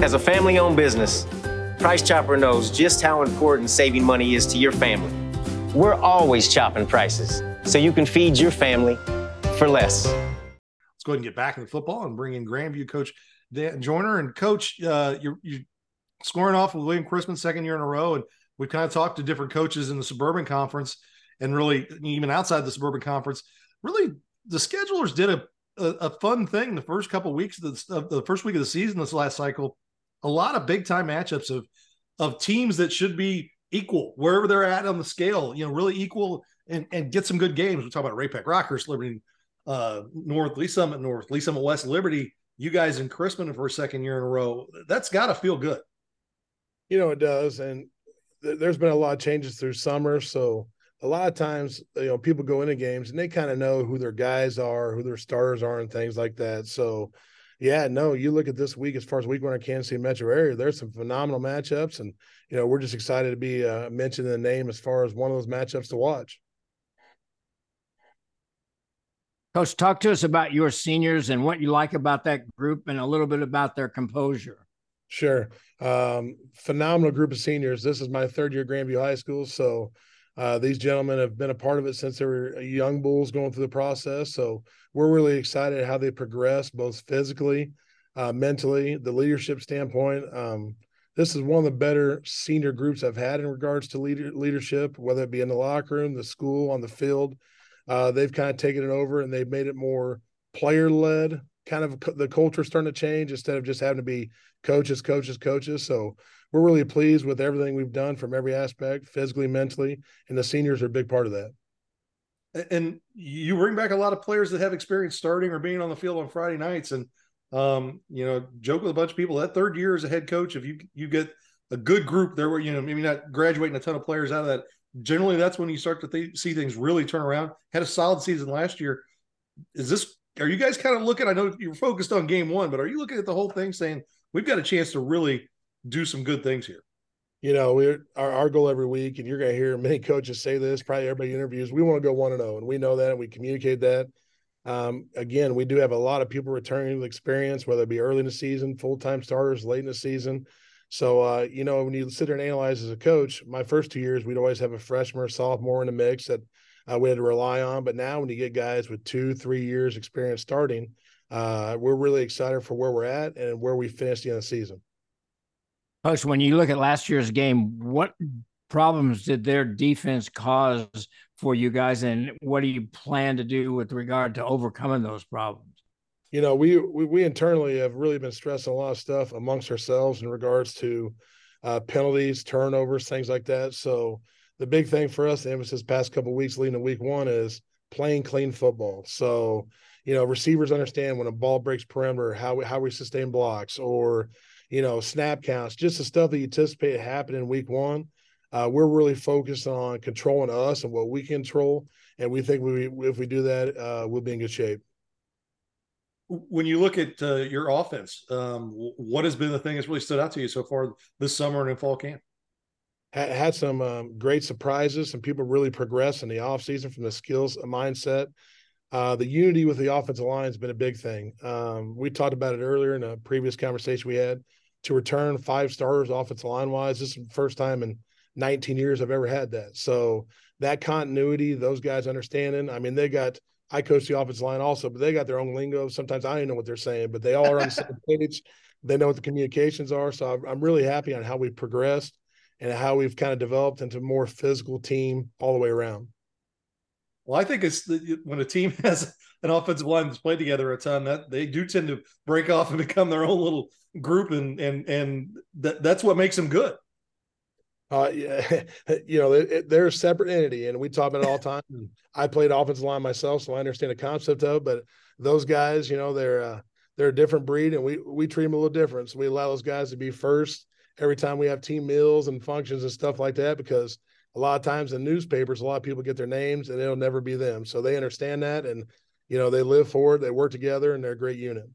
As a family owned business, Price Chopper knows just how important saving money is to your family. We're always chopping prices so you can feed your family for less. Let's go ahead and get back into football and bring in Grandview coach Dan Joiner. And coach, uh, you're, you're scoring off with William Chrisman second year in a row. And we've kind of talked to different coaches in the Suburban Conference and really even outside the Suburban Conference. Really, the schedulers did a, a, a fun thing the first couple of weeks of the, of the first week of the season this last cycle. A lot of big time matchups of of teams that should be equal wherever they're at on the scale, you know, really equal and, and get some good games. We talk about Ray-Pec Rockhurst, Liberty uh, North, Lee Summit North, Lee Summit West, Liberty. You guys in Chrisman for a second year in a row. That's got to feel good. You know, it does. And th- there's been a lot of changes through summer. So a lot of times, you know, people go into games and they kind of know who their guys are, who their starters are, and things like that. So, yeah, no, you look at this week as far as week one in Kansas City metro area, there's some phenomenal matchups. And, you know, we're just excited to be uh, mentioned in the name as far as one of those matchups to watch. Coach, talk to us about your seniors and what you like about that group and a little bit about their composure. Sure. Um, phenomenal group of seniors. This is my third year Grandview High School. So uh, these gentlemen have been a part of it since they were young bulls going through the process. So we're really excited how they progress both physically, uh, mentally, the leadership standpoint. Um, this is one of the better senior groups I've had in regards to leader, leadership, whether it be in the locker room, the school, on the field. Uh, they've kind of taken it over and they've made it more player led. Kind of the culture starting to change instead of just having to be coaches, coaches, coaches. So we're really pleased with everything we've done from every aspect, physically, mentally, and the seniors are a big part of that. And you bring back a lot of players that have experience starting or being on the field on Friday nights, and um, you know, joke with a bunch of people. That third year as a head coach, if you you get a good group, there were you know maybe not graduating a ton of players out of that. Generally, that's when you start to th- see things really turn around. Had a solid season last year. Is this? Are you guys kind of looking? I know you're focused on game one, but are you looking at the whole thing, saying we've got a chance to really do some good things here? You know, we're our, our goal every week, and you're going to hear many coaches say this. Probably everybody interviews. We want to go one and zero, oh, and we know that, and we communicate that. Um, again, we do have a lot of people returning with experience, whether it be early in the season, full time starters, late in the season. So, uh, you know, when you sit there and analyze as a coach, my first two years, we'd always have a freshman or sophomore in the mix that uh, we had to rely on. But now, when you get guys with two, three years experience starting, uh, we're really excited for where we're at and where we finished the end of the season. Coach, when you look at last year's game, what problems did their defense cause for you guys, and what do you plan to do with regard to overcoming those problems? You know, we we, we internally have really been stressing a lot of stuff amongst ourselves in regards to uh, penalties, turnovers, things like that. So the big thing for us, the emphasis past couple weeks leading to week one is playing clean football. So you know, receivers understand when a ball breaks perimeter, how we, how we sustain blocks, or you know, snap counts, just the stuff that you anticipate happening in week one. Uh, we're really focused on controlling us and what we control, and we think we if we do that, uh, we'll be in good shape. When you look at uh, your offense, um, what has been the thing that's really stood out to you so far this summer and in fall camp? Had, had some um, great surprises. Some people really progressed in the offseason from the skills mindset. Uh, the unity with the offensive line has been a big thing. Um, we talked about it earlier in a previous conversation we had to return five starters offensive line wise. This is the first time in 19 years I've ever had that. So that continuity, those guys understanding. I mean, they got I coach the offensive line also, but they got their own lingo. Sometimes I don't even know what they're saying, but they all are on the same page. They know what the communications are. So I'm really happy on how we progressed and how we've kind of developed into a more physical team all the way around. Well, I think it's the, when a team has an offensive line that's played together a ton that they do tend to break off and become their own little group, and and and that, that's what makes them good. Uh, yeah, you know, they're a separate entity, and we talk about it all the time. I played offensive line myself, so I understand the concept of. It, but those guys, you know, they're uh, they're a different breed, and we we treat them a little different. So we allow those guys to be first every time we have team meals and functions and stuff like that because a lot of times in newspapers, a lot of people get their names and it'll never be them. So they understand that and, you know, they live for it, they work together, and they're a great unit.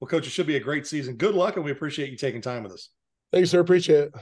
Well, coach, it should be a great season. Good luck, and we appreciate you taking time with us. Thank you, sir. Appreciate it.